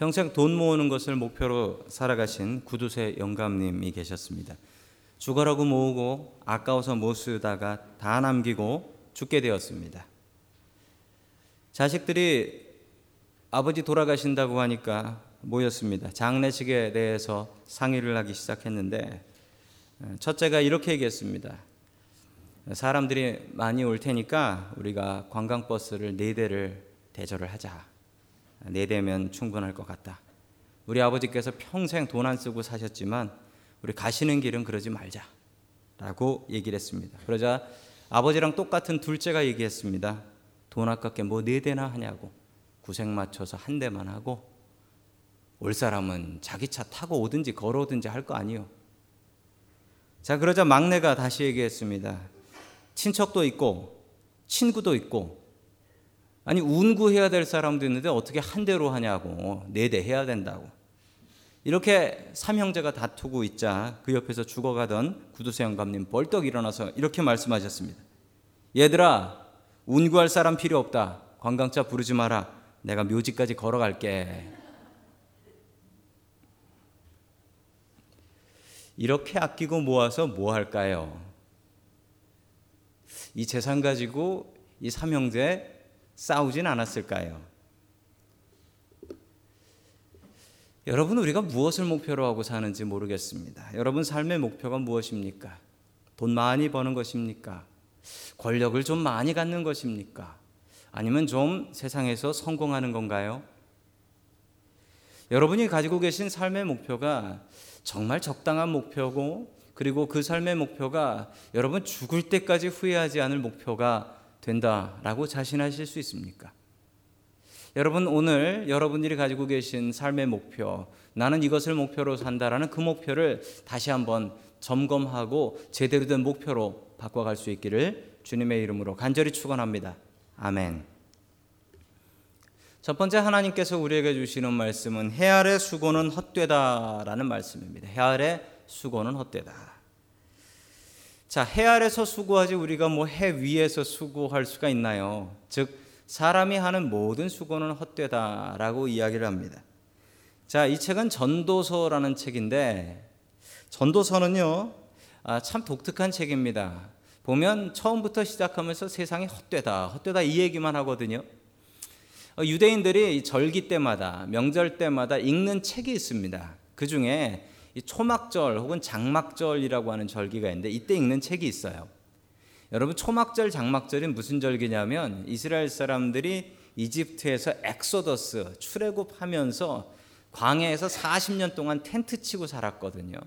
평생 돈 모으는 것을 목표로 살아가신 구두쇠 영감님이 계셨습니다. 죽어라고 모으고 아까워서 못 쓰다가 다 남기고 죽게 되었습니다. 자식들이 아버지 돌아가신다고 하니까 모였습니다. 장례식에 대해서 상의를 하기 시작했는데 첫째가 이렇게 얘기했습니다. 사람들이 많이 올 테니까 우리가 관광버스를 네 대를 대절을 하자. 네 대면 충분할 것 같다. 우리 아버지께서 평생 돈 안 쓰고 사셨지만 우리 가시는 길은 그러지 말자. 라고 얘기를 했습니다. 그러자 아버지랑 똑같은 둘째가 얘기했습니다. 돈 아깝게 뭐 네 대나 하냐고. 구색 맞춰서 한 대만 하고 올 사람은 자기 차 타고 오든지 걸어오든지 할 거 아니요. 자, 그러자 막내가 다시 얘기했습니다. 친척도 있고 친구도 있고 아니 운구해야 될 사람도 있는데 어떻게 한 대로 하냐고 네 대 해야 된다고 이렇게 삼형제가 다투고 있자 그 옆에서 죽어가던 구두쇠 영감님 벌떡 일어나서 이렇게 말씀하셨습니다. 얘들아 운구할 사람 필요 없다. 관광차 부르지 마라. 내가 묘지까지 걸어갈게. 이렇게 아끼고 모아서 뭐 할까요? 이 재산 가지고 이 삼형제 싸우진 않았을까요? 여러분 우리가 무엇을 목표로 하고 사는지 모르겠습니다. 여러분 삶의 목표가 무엇입니까? 돈 많이 버는 것입니까? 권력을 좀 많이 갖는 것입니까? 아니면 좀 세상에서 성공하는 건가요? 여러분이 가지고 계신 삶의 목표가 정말 적당한 목표고 그리고 그 삶의 목표가 여러분 죽을 때까지 후회하지 않을 목표가 된다라고 자신하실 수 있습니까? 여러분 오늘 여러분들이 가지고 계신 삶의 목표 나는 이것을 목표로 산다라는 그 목표를 다시 한번 점검하고 제대로 된 목표로 바꿔갈 수 있기를 주님의 이름으로 간절히 축원합니다. 아멘. 첫 번째 하나님께서 우리에게 주시는 말씀은 해 아래 수고는 헛되다라는 말씀입니다. 해 아래 수고는 헛되다. 자, 해 아래서 수고하지 우리가 뭐 해 위에서 수고할 수가 있나요? 즉 사람이 하는 모든 수고는 헛되다라고 이야기를 합니다. 자, 이 책은 전도서라는 책인데 전도서는요. 아, 참 독특한 책입니다. 보면 처음부터 시작하면서 세상이 헛되다, 헛되다 이 얘기만 하거든요. 어, 유대인들이 절기 때마다 명절 때마다 읽는 책이 있습니다. 그 중에 초막절 혹은 장막절이라고 하는 절기가 있는데 이때 읽는 책이 있어요. 여러분 초막절 장막절이 무슨 절기냐면 이스라엘 사람들이 이집트에서 엑소더스 출애굽하면서 광야에서 40년 동안 텐트 치고 살았거든요.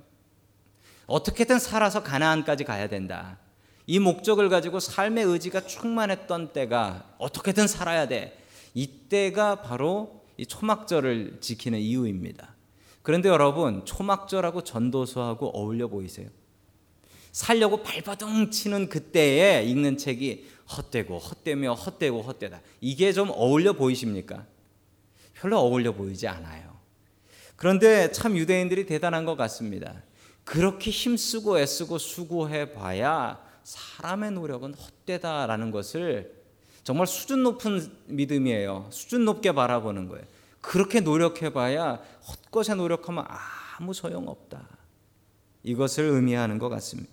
어떻게든 살아서 가나안까지 가야 된다. 이 목적을 가지고 삶의 의지가 충만했던 때가 어떻게든 살아야 돼. 이때가 바로 이 초막절을 지키는 이유입니다. 그런데 여러분, 초막절하고 전도서하고 어울려 보이세요? 살려고 발버둥 치는 그때에 읽는 책이 헛되고 헛되며 헛되고 헛되다. 이게 좀 어울려 보이십니까? 별로 어울려 보이지 않아요. 그런데 참 유대인들이 대단한 것 같습니다. 그렇게 힘쓰고 애쓰고 수고해 봐야 사람의 노력은 헛되다라는 것을 정말 수준 높은 믿음이에요. 수준 높게 바라보는 거예요. 그렇게 노력해봐야 헛것에 노력하면 아무 소용없다. 이것을 의미하는 것 같습니다.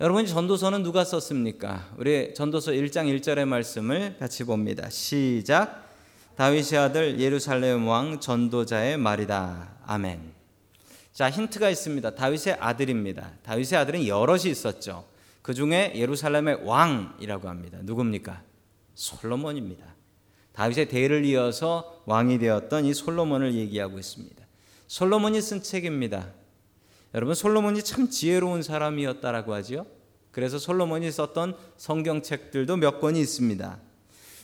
여러분 전도서는 누가 썼습니까? 우리 전도서 1장 1절의 말씀을 같이 봅니다. 시작. 다윗의 아들 예루살렘 왕 전도자의 말이다. 아멘. 자, 힌트가 있습니다. 다윗의 아들입니다. 다윗의 아들은 여럿이 있었죠. 그 중에 예루살렘의 왕이라고 합니다. 누굽니까? 솔로몬입니다. 다윗의 대를 이어서 왕이 되었던 이 솔로몬을 얘기하고 있습니다. 솔로몬이 쓴 책입니다. 여러분 솔로몬이 참 지혜로운 사람이었다라고 하지요. 그래서 솔로몬이 썼던 성경책들도 몇 권이 있습니다.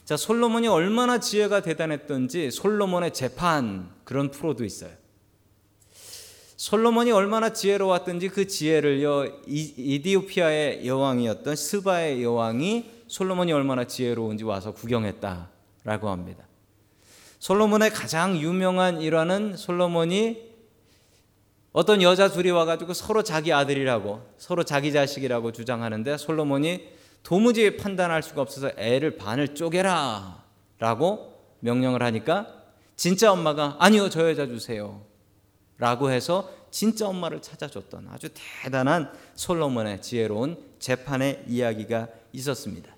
자, 솔로몬이 얼마나 지혜가 대단했던지 솔로몬의 재판 그런 프로도 있어요. 솔로몬이 얼마나 지혜로웠던지 그 지혜를요 이디오피아의 여왕이었던 스바의 여왕이 솔로몬이 얼마나 지혜로운지 와서 구경했다 라고 합니다. 솔로몬의 가장 유명한 일화는 솔로몬이 어떤 여자 둘이 와가지고 서로 자기 아들이라고 서로 자기 자식이라고 주장하는데 솔로몬이 도무지 판단할 수가 없어서 애를 반을 쪼개라 라고 명령을 하니까 진짜 엄마가 아니요 저 여자 주세요 라고 해서 진짜 엄마를 찾아줬던 아주 대단한 솔로몬의 지혜로운 재판의 이야기가 있었습니다.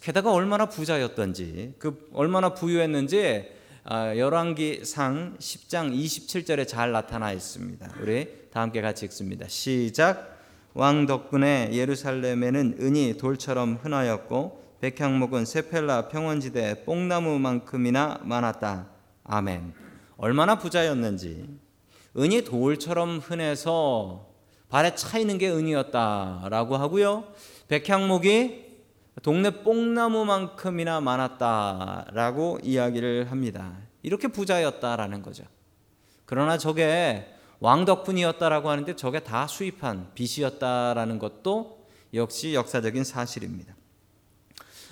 게다가 얼마나 부자였던지 그 얼마나 부유했는지 아, 열왕기상 10장 27절에 잘 나타나 있습니다. 우리 다 함께 같이 읽습니다. 시작 왕 덕분에 예루살렘에는 은이 돌처럼 흔하였고 백향목은 세펠라 평원지대 뽕나무만큼이나 많았다. 아멘. 얼마나 부자였는지 은이 돌처럼 흔해서 발에 차이는 게 은이었다라고 하고요. 백향목이 동네 뽕나무만큼이나 많았다라고 이야기를 합니다. 이렇게 부자였다라는 거죠. 그러나 저게 왕 덕분이었다라고 하는데 저게 다 수입한 빚이었다라는 것도 역시 역사적인 사실입니다.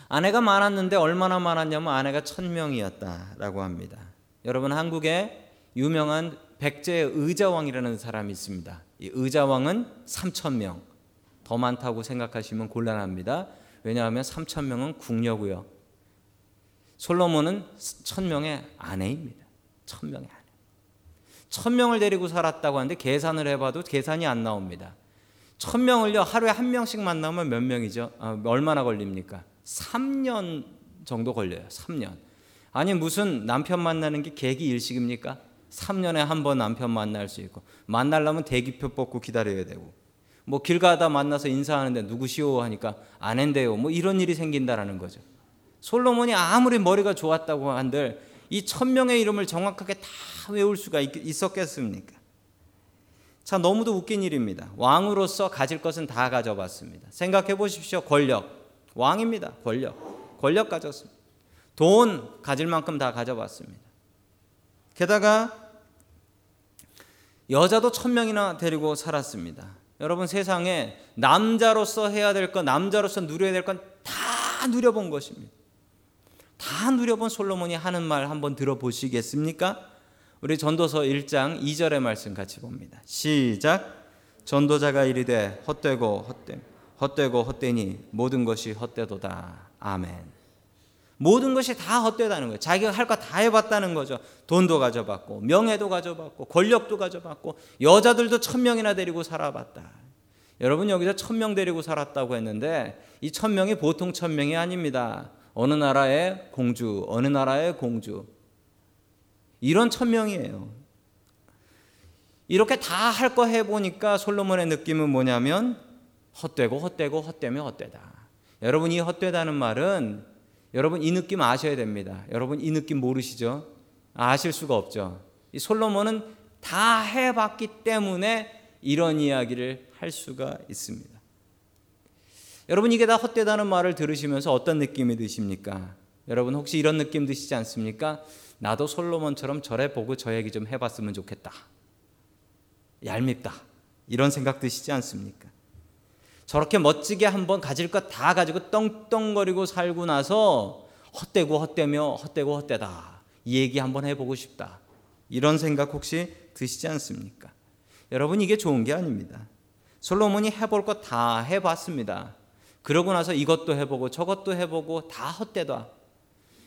아내가 많았는데 얼마나 많았냐면 아내가 천 명이었다라고 합니다. 여러분 한국에 유명한 백제 의자왕이라는 사람이 있습니다. 이 의자왕은 3천 명. 더 많다고 생각하시면 곤란합니다. 왜냐하면 3천 명은 궁녀고요. 솔로몬은 천 명의 아내입니다. 천 명의 아내. 천 명을 데리고 살았다고 하는데 계산을 해봐도 계산이 안 나옵니다. 천 명을요 하루에 한 명씩 만나면 몇 명이죠? 아, 얼마나 걸립니까? 3년 정도 걸려요. 3년. 아니 무슨 남편 만나는 게 계기 일식입니까? 3년에 한 번 남편 만날 수 있고 만나려면 대기표 뽑고 기다려야 되고 뭐 길 가다 만나서 인사하는데 누구시오 하니까 아낸데요. 뭐 이런 일이 생긴다라는 거죠. 솔로몬이 아무리 머리가 좋았다고 한들 이 천명의 이름을 정확하게 다 외울 수가 있었겠습니까? 참 너무도 웃긴 일입니다. 왕으로서 가질 것은 다 가져봤습니다. 생각해 보십시오. 권력. 왕입니다. 권력. 권력 가졌습니다. 돈 가질 만큼 다 가져봤습니다. 게다가 여자도 천 명이나 데리고 살았습니다. 여러분 세상에 남자로서 해야 될 것, 남자로서 누려야 될 건 다 누려본 것입니다. 다 누려본 솔로몬이 하는 말 한번 들어보시겠습니까? 우리 전도서 1장 2절의 말씀 같이 봅니다. 시작. 전도자가 이르되 헛되고 헛됨 헛되고 헛되니 모든 것이 헛되도다. 아멘. 모든 것이 다 헛되다는 거예요. 자기가 할 거 다 해봤다는 거죠. 돈도 가져봤고, 명예도 가져봤고, 권력도 가져봤고, 여자들도 천 명이나 데리고 살아봤다. 여러분 여기서 천 명 데리고 살았다고 했는데 이 천 명이 보통 천 명이 아닙니다. 어느 나라의 공주, 어느 나라의 공주. 이런 천 명이에요. 이렇게 다 할 거 해보니까 솔로몬의 느낌은 뭐냐면 헛되고 헛되고 헛되면 헛되다. 여러분 이 헛되다는 말은 여러분 이 느낌 아셔야 됩니다. 여러분 이 느낌 모르시죠? 아실 수가 없죠. 이 솔로몬은 다 해봤기 때문에 이런 이야기를 할 수가 있습니다. 여러분 이게 다 헛되다는 말을 들으시면서 어떤 느낌이 드십니까? 여러분 혹시 이런 느낌 드시지 않습니까? 나도 솔로몬처럼 저래 보고 저 얘기 좀 해봤으면 좋겠다. 얄밉다. 이런 생각 드시지 않습니까? 저렇게 멋지게 한번 가질 것 다 가지고 떵떵거리고 살고 나서 헛되고 헛되며 헛되고 헛되다. 이 얘기 한번 해보고 싶다. 이런 생각 혹시 드시지 않습니까? 여러분 이게 좋은 게 아닙니다. 솔로몬이 해볼 것 다 해봤습니다. 그러고 나서 이것도 해보고 저것도 해보고 다 헛되다.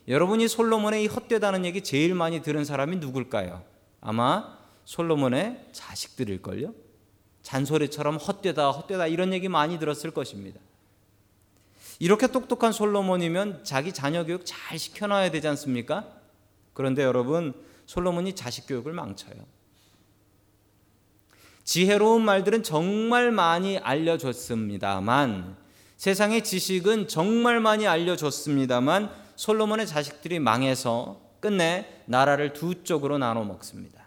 여러분이 솔로몬의 이 헛되다는 얘기 제일 많이 들은 사람이 누굴까요? 아마 솔로몬의 자식들일걸요? 잔소리처럼 헛되다 헛되다 이런 얘기 많이 들었을 것입니다. 이렇게 똑똑한 솔로몬이면 자기 자녀 교육 잘 시켜놔야 되지 않습니까? 그런데 여러분 솔로몬이 자식 교육을 망쳐요. 지혜로운 말들은 정말 많이 알려줬습니다만 세상의 지식은 정말 많이 알려줬습니다만 솔로몬의 자식들이 망해서 끝내 나라를 두 쪽으로 나눠 먹습니다.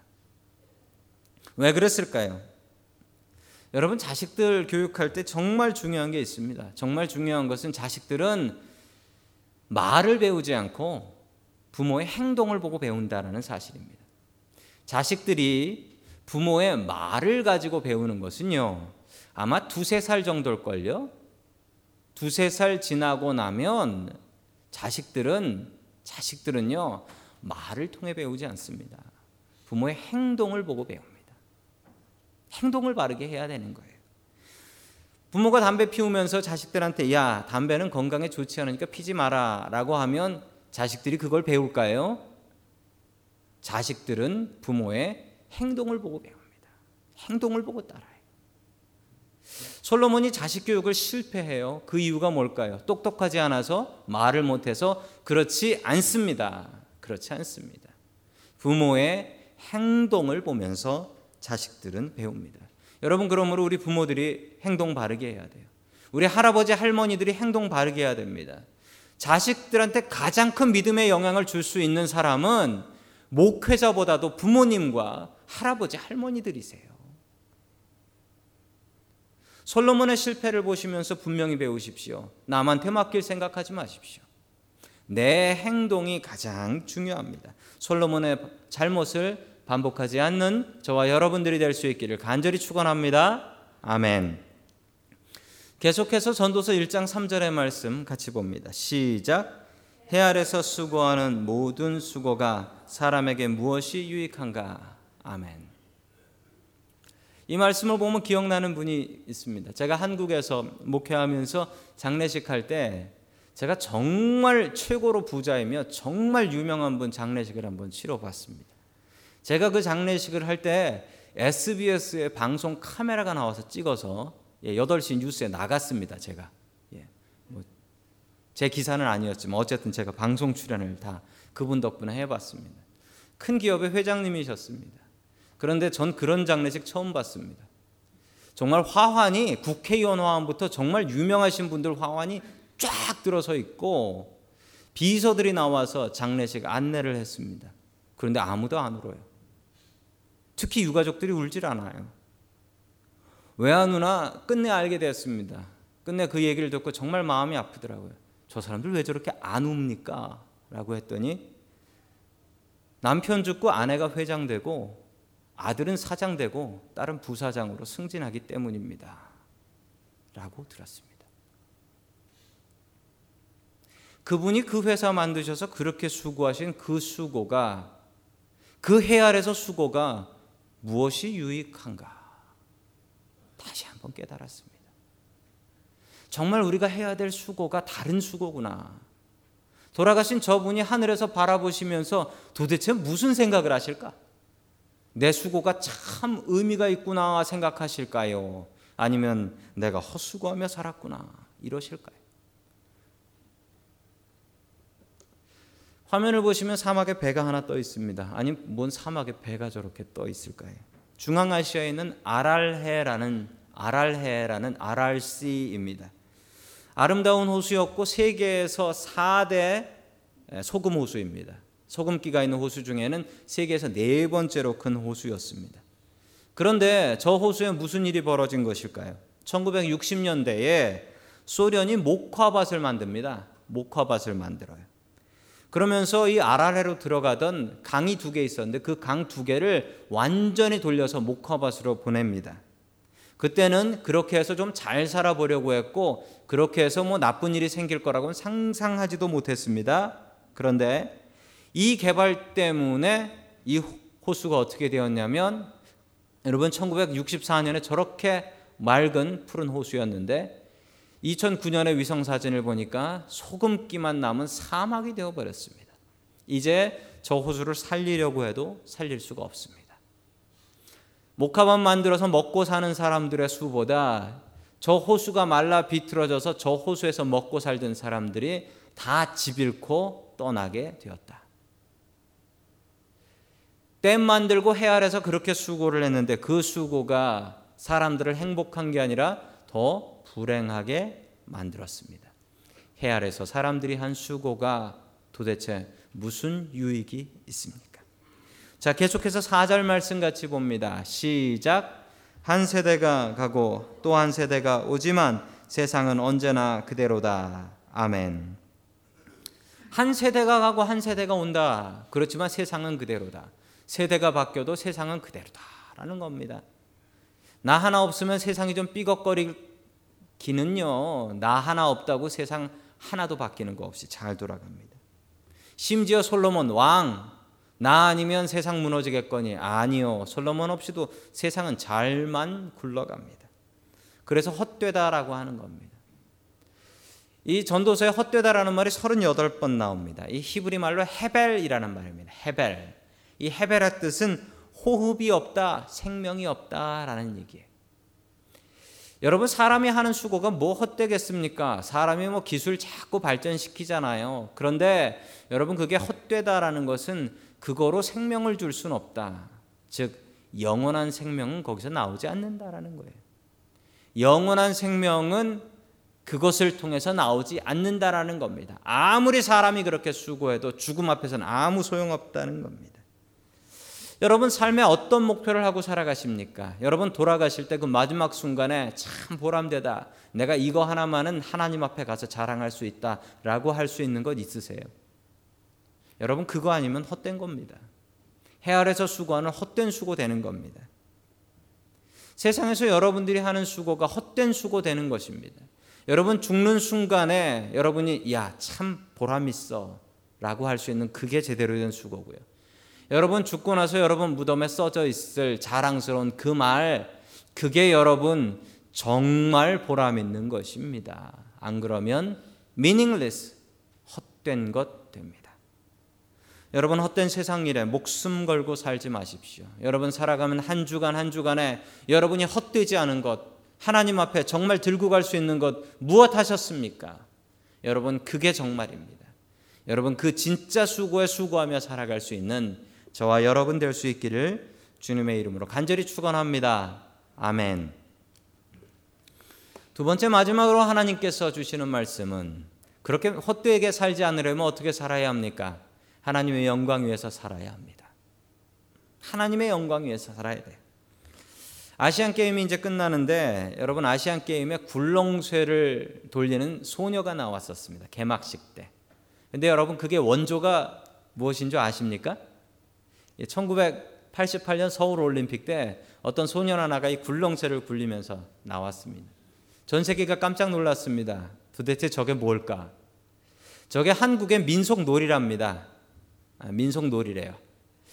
왜 그랬을까요? 여러분 자식들 교육할 때 정말 중요한 게 있습니다. 정말 중요한 것은 자식들은 말을 배우지 않고 부모의 행동을 보고 배운다는 사실입니다. 자식들이 부모의 말을 가지고 배우는 것은요. 아마 두세 살 정도일걸요. 두세 살 지나고 나면 자식들은 자식들은요. 말을 통해 배우지 않습니다. 부모의 행동을 보고 배웁니다. 행동을 바르게 해야 되는 거예요. 부모가 담배 피우면서 자식들한테 야 담배는 건강에 좋지 않으니까 피지 마라라고 하면 자식들이 그걸 배울까요? 자식들은 부모의 행동을 보고 배웁니다. 행동을 보고 따라해요. 솔로몬이 자식 교육을 실패해요. 그 이유가 뭘까요? 똑똑하지 않아서 말을 못해서 그렇지 않습니다. 그렇지 않습니다. 부모의 행동을 보면서 자식들은 배웁니다. 여러분 그러므로 우리 부모들이 행동 바르게 해야 돼요. 우리 할아버지 할머니들이 행동 바르게 해야 됩니다. 자식들한테 가장 큰 믿음의 영향을 줄 수 있는 사람은 목회자보다도 부모님과 할아버지 할머니들이세요. 솔로몬의 실패를 보시면서 분명히 배우십시오. 남한테 맡길 생각하지 마십시오. 내 행동이 가장 중요합니다. 솔로몬의 잘못을 반복하지 않는 저와 여러분들이 될 수 있기를 간절히 축원합니다. 아멘. 계속해서 전도서 1장 3절의 말씀 같이 봅니다. 시작. 해 아래서 수고하는 모든 수고가 사람에게 무엇이 유익한가? 아멘. 이 말씀을 보면 기억나는 분이 있습니다. 제가 한국에서 목회하면서 장례식 할 때 제가 정말 최고로 부자이며 정말 유명한 분 장례식을 한번 치러봤습니다. 제가 그 장례식을 할 때 SBS의 방송 카메라가 나와서 찍어서 8시 뉴스에 나갔습니다. 제가. 예, 뭐제 기사는 아니었지만 어쨌든 제가 방송 출연을 다 그분 덕분에 해봤습니다. 큰 기업의 회장님이셨습니다. 그런데 전 그런 장례식 처음 봤습니다. 정말 화환이 국회의원 화환부터 정말 유명하신 분들 화환이 쫙 들어서 있고 비서들이 나와서 장례식 안내를 했습니다. 그런데 아무도 안 울어요. 특히 유가족들이 울질 않아요. 외아 누나 끝내 알게 되었습니다. 끝내 그 얘기를 듣고 정말 마음이 아프더라고요. 저 사람들 왜 저렇게 안 웁니까? 라고 했더니 남편 죽고 아내가 회장되고 아들은 사장되고 딸은 부사장으로 승진하기 때문입니다. 라고 들었습니다. 그분이 그 회사 만드셔서 그렇게 수고하신 그 수고가 그 해 아래서 수고가 무엇이 유익한가? 다시 한번 깨달았습니다. 정말 우리가 해야 될 수고가 다른 수고구나. 돌아가신 저분이 하늘에서 바라보시면서 도대체 무슨 생각을 하실까? 내 수고가 참 의미가 있구나 생각하실까요? 아니면 내가 헛수고하며 살았구나 이러실까요? 화면을 보시면 사막에 배가 하나 떠 있습니다. 아니 뭔 사막에 배가 저렇게 떠 있을까요? 중앙아시아에 있는 아랄해라는 아랄해라는 아랄시입니다. 아름다운 호수였고 세계에서 4대 소금 호수입니다. 소금기가 있는 호수 중에는 세계에서 네 번째로 큰 호수였습니다. 그런데 저 호수에 무슨 일이 벌어진 것일까요? 1960년대에 소련이 목화밭을 만듭니다. 목화밭을 만들어요. 그러면서 이 아라레로 들어가던 강이 두 개 있었는데 그 강 두 개를 완전히 돌려서 목화밭으로 보냅니다. 그때는 그렇게 해서 좀 잘 살아보려고 했고 그렇게 해서 뭐 나쁜 일이 생길 거라고는 상상하지도 못했습니다. 그런데 이 개발 때문에 이 호수가 어떻게 되었냐면 여러분 1964년에 저렇게 맑은 푸른 호수였는데 2009년의 위성 사진을 보니까 소금기만 남은 사막이 되어 버렸습니다. 이제 저 호수를 살리려고 해도 살릴 수가 없습니다. 목화만 만들어서 먹고 사는 사람들의 수보다 저 호수가 말라 비틀어져서 저 호수에서 먹고 살던 사람들이 다 집 잃고 떠나게 되었다. 댐 만들고 해 아래서 그렇게 수고를 했는데 그 수고가 사람들을 행복한 게 아니라 더 불행하게 만들었습니다. 해 아래서 사람들이 한 수고가 도대체 무슨 유익이 있습니까? 자, 계속해서 4절 말씀 같이 봅니다. 시작. 한 세대가 가고 또 한 세대가 오지만 세상은 언제나 그대로다. 아멘. 한 세대가 가고 한 세대가 온다. 그렇지만 세상은 그대로다. 세대가 바뀌어도 세상은 그대로다라는 겁니다. 나 하나 없으면 세상이 좀 삐걱거릴 기는요, 나 하나 없다고 세상 하나도 바뀌는 거 없이 잘 돌아갑니다. 심지어 솔로몬 왕, 나 아니면 세상 무너지겠거니 아니요. 솔로몬 없이도 세상은 잘만 굴러갑니다. 그래서 헛되다라고 하는 겁니다. 이 전도서에 헛되다라는 말이 38번 나옵니다. 이 히브리 말로 헤벨이라는 말입니다. 헤벨. 이 헤벨의 뜻은 호흡이 없다, 생명이 없다라는 얘기예요. 여러분 사람이 하는 수고가 뭐 헛되겠습니까? 사람이 뭐 기술 자꾸 발전시키잖아요. 그런데 여러분 그게 헛되다라는 것은 그거로 생명을 줄 수는 없다. 즉 영원한 생명은 거기서 나오지 않는다라는 거예요. 영원한 생명은 그것을 통해서 나오지 않는다라는 겁니다. 아무리 사람이 그렇게 수고해도 죽음 앞에서는 아무 소용없다는 겁니다. 여러분 삶에 어떤 목표를 하고 살아가십니까? 여러분 돌아가실 때 그 마지막 순간에 참 보람되다. 내가 이거 하나만은 하나님 앞에 가서 자랑할 수 있다라고 할 수 있는 것 있으세요? 여러분 그거 아니면 헛된 겁니다. 해 아래서 수고하는 헛된 수고 되는 겁니다. 세상에서 여러분들이 하는 수고가 헛된 수고 되는 것입니다. 여러분 죽는 순간에 여러분이 야 참 보람 있어라고 할 수 있는 그게 제대로 된 수고고요. 여러분 죽고 나서 여러분 무덤에 써져 있을 자랑스러운 그 말, 그게 여러분 정말 보람 있는 것입니다. 안 그러면 meaningless, 헛된 것 됩니다. 여러분 헛된 세상 일에 목숨 걸고 살지 마십시오. 여러분 살아가면 한 주간 한 주간에 여러분이 헛되지 않은 것, 하나님 앞에 정말 들고 갈 수 있는 것 무엇 하셨습니까? 여러분 그게 정말입니다. 여러분 그 진짜 수고에 수고하며 살아갈 수 있는 저와 여러분 될 수 있기를 주님의 이름으로 간절히 축원합니다. 아멘. 두 번째 마지막으로 하나님께서 주시는 말씀은 그렇게 헛되게 살지 않으려면 어떻게 살아야 합니까? 하나님의 영광 위에서 살아야 합니다. 하나님의 영광 위에서 살아야 돼요. 아시안 게임이 이제 끝나는데 여러분 아시안 게임에 굴렁쇠를 돌리는 소녀가 나왔었습니다. 개막식 때. 근데 여러분 그게 원조가 무엇인 줄 아십니까? 1988년 서울 올림픽 때 어떤 소년 하나가 이 굴렁쇠를 굴리면서 나왔습니다. 전 세계가 깜짝 놀랐습니다. 도대체 저게 뭘까? 저게 한국의 민속 놀이랍니다. 아, 민속 놀이래요.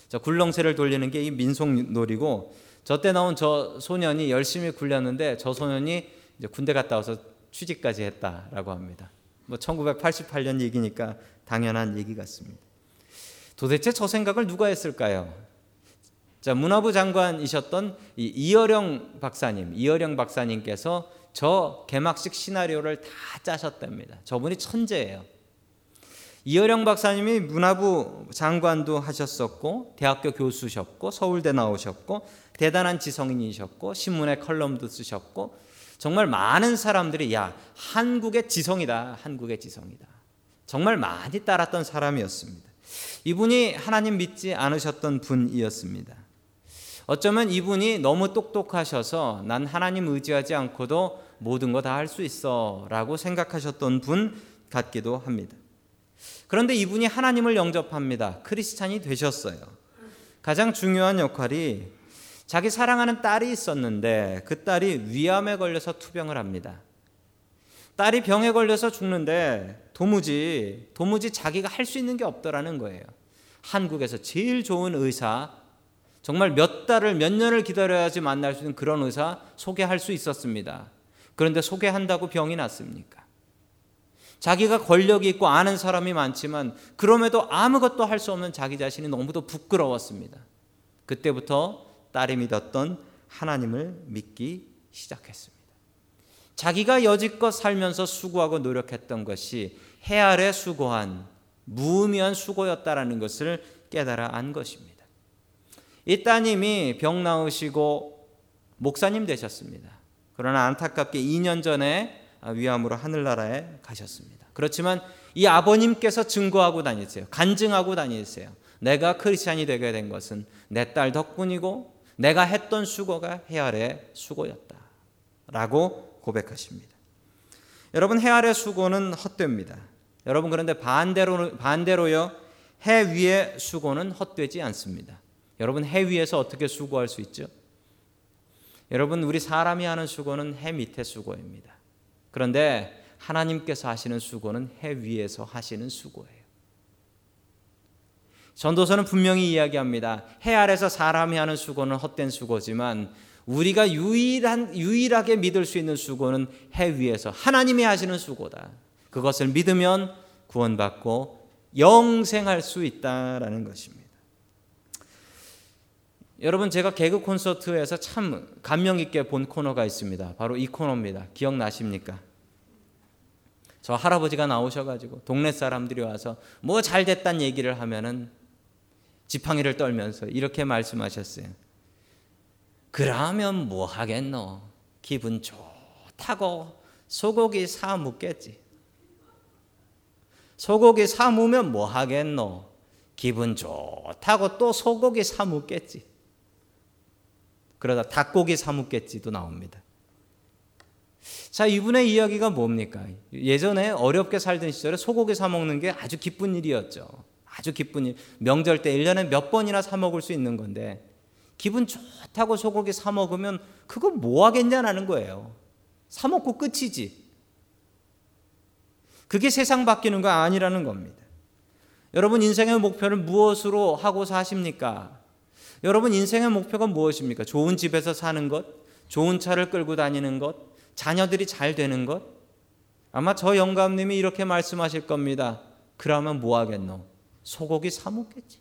저 굴렁쇠를 돌리는 게 이 민속 놀이고 저 때 나온 저 소년이 열심히 굴렸는데 저 소년이 군대 갔다 와서 취직까지 했다라고 합니다. 뭐 1988년 얘기니까 당연한 얘기 같습니다. 도대체 저 생각을 누가 했을까요? 자, 문화부 장관이셨던 이어령 박사님, 이어령 박사님께서 저 개막식 시나리오를 다 짜셨답니다. 저분이 천재예요. 이어령 박사님이 문화부 장관도 하셨었고, 대학교 교수셨고, 서울대 나오셨고, 대단한 지성인이셨고, 신문에 컬럼도 쓰셨고, 정말 많은 사람들이 야 한국의 지성이다, 한국의 지성이다. 정말 많이 따랐던 사람이었습니다. 이분이 하나님 믿지 않으셨던 분이었습니다. 어쩌면 이분이 너무 똑똑하셔서 난 하나님 의지하지 않고도 모든 거 다 할 수 있어 라고 생각하셨던 분 같기도 합니다. 그런데 이분이 하나님을 영접합니다. 크리스찬이 되셨어요. 가장 중요한 역할이 자기 사랑하는 딸이 있었는데 그 딸이 위암에 걸려서 투병을 합니다. 딸이 병에 걸려서 죽는데 도무지 도무지 자기가 할 수 있는 게 없더라는 거예요. 한국에서 제일 좋은 의사 정말 몇 달을 몇 년을 기다려야지 만날 수 있는 그런 의사 소개할 수 있었습니다. 그런데 소개한다고 병이 났습니까? 자기가 권력이 있고 아는 사람이 많지만 그럼에도 아무것도 할 수 없는 자기 자신이 너무도 부끄러웠습니다. 그때부터 딸이 믿었던 하나님을 믿기 시작했습니다. 자기가 여지껏 살면서 수고하고 노력했던 것이 해 아래 수고한 무의미한 수고였다라는 것을 깨달아 안 것입니다. 이 따님이 병 나으시고 목사님 되셨습니다. 그러나 안타깝게 2년 전에 위암으로 하늘나라에 가셨습니다. 그렇지만 이 아버님께서 증거하고 다니세요. 간증하고 다니세요. 내가 크리스찬이 되게 된 것은 내 딸 덕분이고 내가 했던 수고가 해 아래 수고였다. 라고 고백하십니다. 여러분 해 아래 수고는 헛됩니다. 여러분 그런데 반대로 반대로요. 해 위의 수고는 헛되지 않습니다. 여러분 해 위에서 어떻게 수고할 수 있죠? 여러분 우리 사람이 하는 수고는 해 밑에 수고입니다. 그런데 하나님께서 하시는 수고는 해 위에서 하시는 수고예요. 전도서는 분명히 이야기합니다. 해 아래서 사람이 하는 수고는 헛된 수고지만 우리가 유일한 유일하게 믿을 수 있는 수고는 해 위에서 하나님이 하시는 수고다. 그것을 믿으면 구원받고 영생할 수 있다라는 것입니다. 여러분 제가 개그 콘서트에서 참 감명 깊게 본 코너가 있습니다. 바로 이 코너입니다. 기억나십니까? 저 할아버지가 나오셔가지고 동네 사람들이 와서 뭐 잘 됐단 얘기를 하면은 지팡이를 떨면서 이렇게 말씀하셨어요. 그러면 뭐 하겠노? 기분 좋다고 소고기 사 묻겠지. 소고기 사 묻면 뭐 하겠노? 기분 좋다고 또 소고기 사 묻겠지. 그러다 닭고기 사 묻겠지도 나옵니다. 자, 이분의 이야기가 뭡니까? 예전에 어렵게 살던 시절에 소고기 사 먹는 게 아주 기쁜 일이었죠. 아주 기쁜 일. 명절 때 1년에 몇 번이나 사 먹을 수 있는 건데 기분 좋다고 소고기 사 먹으면 그거 뭐 하겠냐라는 거예요. 사 먹고 끝이지. 그게 세상 바뀌는 거 아니라는 겁니다. 여러분 인생의 목표를 무엇으로 하고 사십니까? 여러분 인생의 목표가 무엇입니까? 좋은 집에서 사는 것, 좋은 차를 끌고 다니는 것, 자녀들이 잘 되는 것? 아마 저 영감님이 이렇게 말씀하실 겁니다. 그러면 뭐 하겠노? 소고기 사 먹겠지.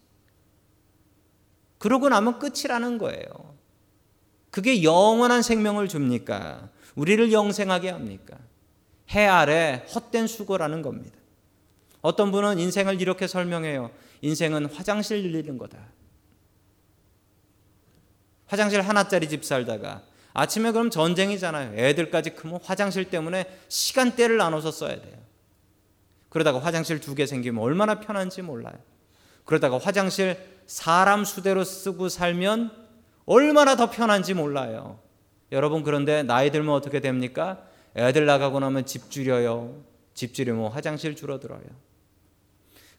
그러고 나면 끝이라는 거예요. 그게 영원한 생명을 줍니까? 우리를 영생하게 합니까? 해 아래 헛된 수고라는 겁니다. 어떤 분은 인생을 이렇게 설명해요. 인생은 화장실 늘리는 거다. 화장실 하나짜리 집 살다가 아침에 그럼 전쟁이잖아요. 애들까지 크면 화장실 때문에 시간대를 나눠서 써야 돼요. 그러다가 화장실 두 개 생기면 얼마나 편한지 몰라요. 그러다가 화장실 사람 수대로 쓰고 살면 얼마나 더 편한지 몰라요. 여러분 그런데 나이 들면 어떻게 됩니까? 애들 나가고 나면 집 줄여요. 집 줄이면 화장실 줄어들어요.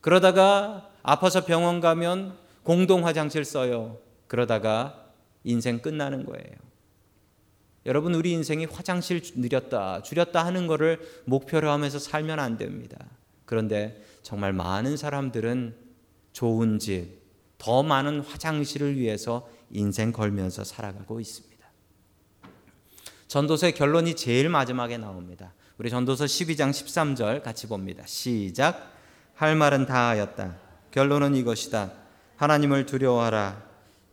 그러다가 아파서 병원 가면 공동 화장실 써요. 그러다가 인생 끝나는 거예요. 여러분 우리 인생이 화장실 늘렸다 줄였다 하는 것을 목표로 하면서 살면 안 됩니다. 그런데 정말 많은 사람들은 좋은 집, 더 많은 화장실을 위해서 인생 걸면서 살아가고 있습니다. 전도서의 결론이 제일 마지막에 나옵니다. 우리 전도서 12장 13절 같이 봅니다. 시작. 할 말은 다 하였다. 결론은 이것이다. 하나님을 두려워하라.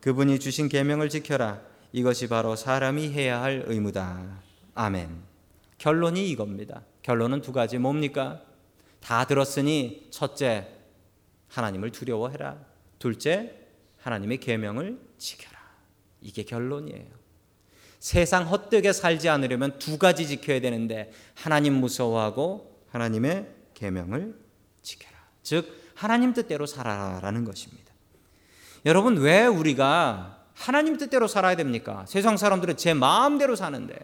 그분이 주신 계명을 지켜라. 이것이 바로 사람이 해야 할 의무다. 아멘. 결론이 이겁니다. 결론은 두 가지 뭡니까? 다 들었으니 첫째 하나님을 두려워해라. 둘째 하나님의 계명을 지켜라. 이게 결론이에요. 세상 헛되게 살지 않으려면 두 가지 지켜야 되는데 하나님 무서워하고 하나님의 계명을 지켜라. 즉 하나님 뜻대로 살아라라는 것입니다. 여러분 왜 우리가 하나님 뜻대로 살아야 됩니까? 세상 사람들은 제 마음대로 사는데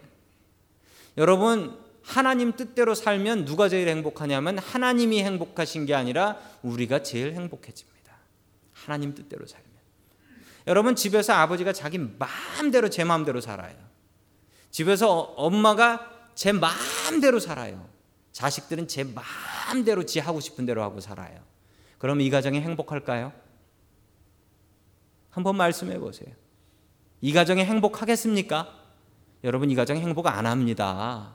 여러분 하나님 뜻대로 살면 누가 제일 행복하냐면 하나님이 행복하신 게 아니라 우리가 제일 행복해집니다. 하나님 뜻대로 살면. 여러분 집에서 아버지가 자기 마음대로 제 마음대로 살아요. 집에서 엄마가 제 마음대로 살아요. 자식들은 제 마음대로 지 하고 싶은 대로 하고 살아요. 그럼 이 가정이 행복할까요? 한번 말씀해 보세요. 이 가정이 행복하겠습니까? 여러분 이 가정 행복 안 합니다.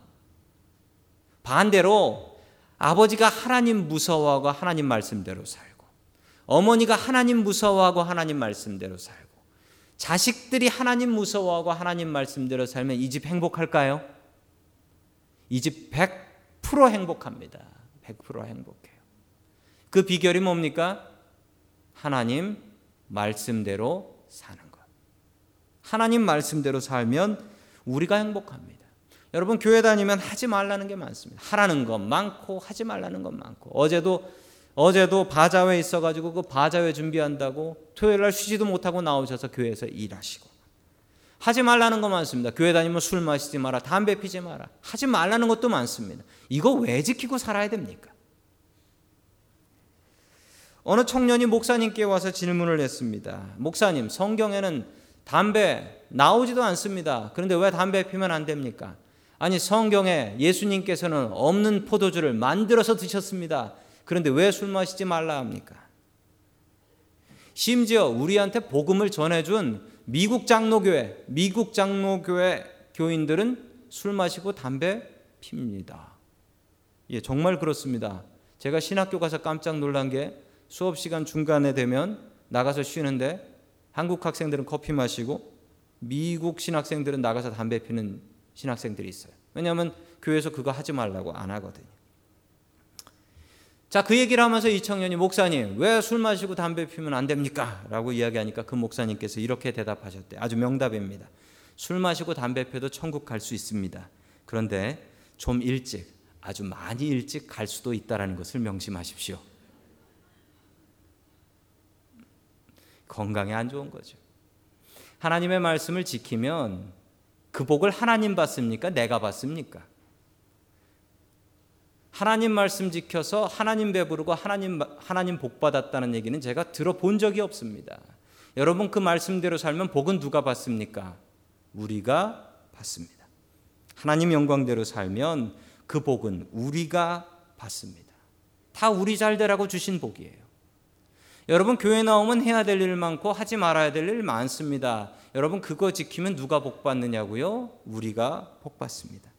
반대로 아버지가 하나님 무서워하고 하나님 말씀대로 살고 어머니가 하나님 무서워하고 하나님 말씀대로 살고 자식들이 하나님 무서워하고 하나님 말씀대로 살면 이 집 행복할까요? 이 집 100% 행복합니다. 100% 행복해요. 그 비결이 뭡니까? 하나님 말씀대로 사는 것. 하나님 말씀대로 살면 우리가 행복합니다. 여러분 교회 다니면 하지 말라는 게 많습니다. 하라는 것 많고 하지 말라는 것 많고 어제도 어제도 바자회 있어가지고 그 바자회 준비한다고 토요일 날 쉬지도 못하고 나오셔서 교회에서 일하시고 하지 말라는 거 많습니다. 교회 다니면 술 마시지 마라, 담배 피지 마라. 하지 말라는 것도 많습니다. 이거 왜 지키고 살아야 됩니까? 어느 청년이 목사님께 와서 질문을 했습니다. 목사님, 성경에는 담배 나오지도 않습니다. 그런데 왜 담배 피면 안 됩니까? 아니, 성경에 예수님께서는 없는 포도주를 만들어서 드셨습니다. 그런데 왜 술 마시지 말라 합니까? 심지어 우리한테 복음을 전해준 미국 장로교회, 미국 장로교회 교인들은 술 마시고 담배 핍니다. 예, 정말 그렇습니다. 제가 신학교 가서 깜짝 놀란 게 수업 시간 중간에 되면 나가서 쉬는데 한국 학생들은 커피 마시고 미국 신학생들은 나가서 담배 피는 신학생들이 있어요. 왜냐하면 교회에서 그거 하지 말라고 안 하거든요. 자, 그 얘기를 하면서 이 청년이 목사님, 왜 술 마시고 담배 피면 안 됩니까? 라고 이야기하니까 그 목사님께서 이렇게 대답하셨대. 아주 명답입니다. 술 마시고 담배 피도 천국 갈 수 있습니다. 그런데 좀 일찍, 아주 많이 일찍 갈 수도 있다라는 것을 명심하십시오. 건강에 안 좋은 거죠. 하나님의 말씀을 지키면 그 복을 하나님 받습니까? 내가 받습니까? 하나님 말씀 지켜서 하나님 배부르고 하나님 하나님 복 받았다는 얘기는 제가 들어본 적이 없습니다. 여러분 그 말씀대로 살면 복은 누가 받습니까? 우리가 받습니다. 하나님 영광대로 살면 그 복은 우리가 받습니다. 다 우리 잘 되라고 주신 복이에요. 여러분 교회 나오면 해야 될 일 많고 하지 말아야 될 일 많습니다. 여러분 그거 지키면 누가 복 받느냐고요? 우리가 복 받습니다.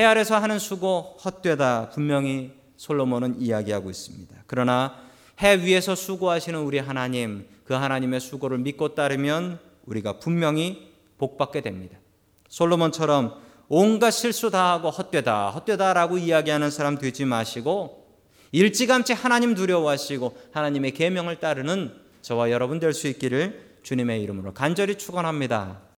해 아래서 하는 수고 헛되다 분명히 솔로몬은 이야기하고 있습니다. 그러나 해 위에서 수고하시는 우리 하나님 그 하나님의 수고를 믿고 따르면 우리가 분명히 복 받게 됩니다. 솔로몬처럼 온갖 실수 다 하고 헛되다 헛되다라고 이야기하는 사람 되지 마시고 일찌감치 하나님 두려워하시고 하나님의 계명을 따르는 저와 여러분 될 수 있기를 주님의 이름으로 간절히 축원합니다.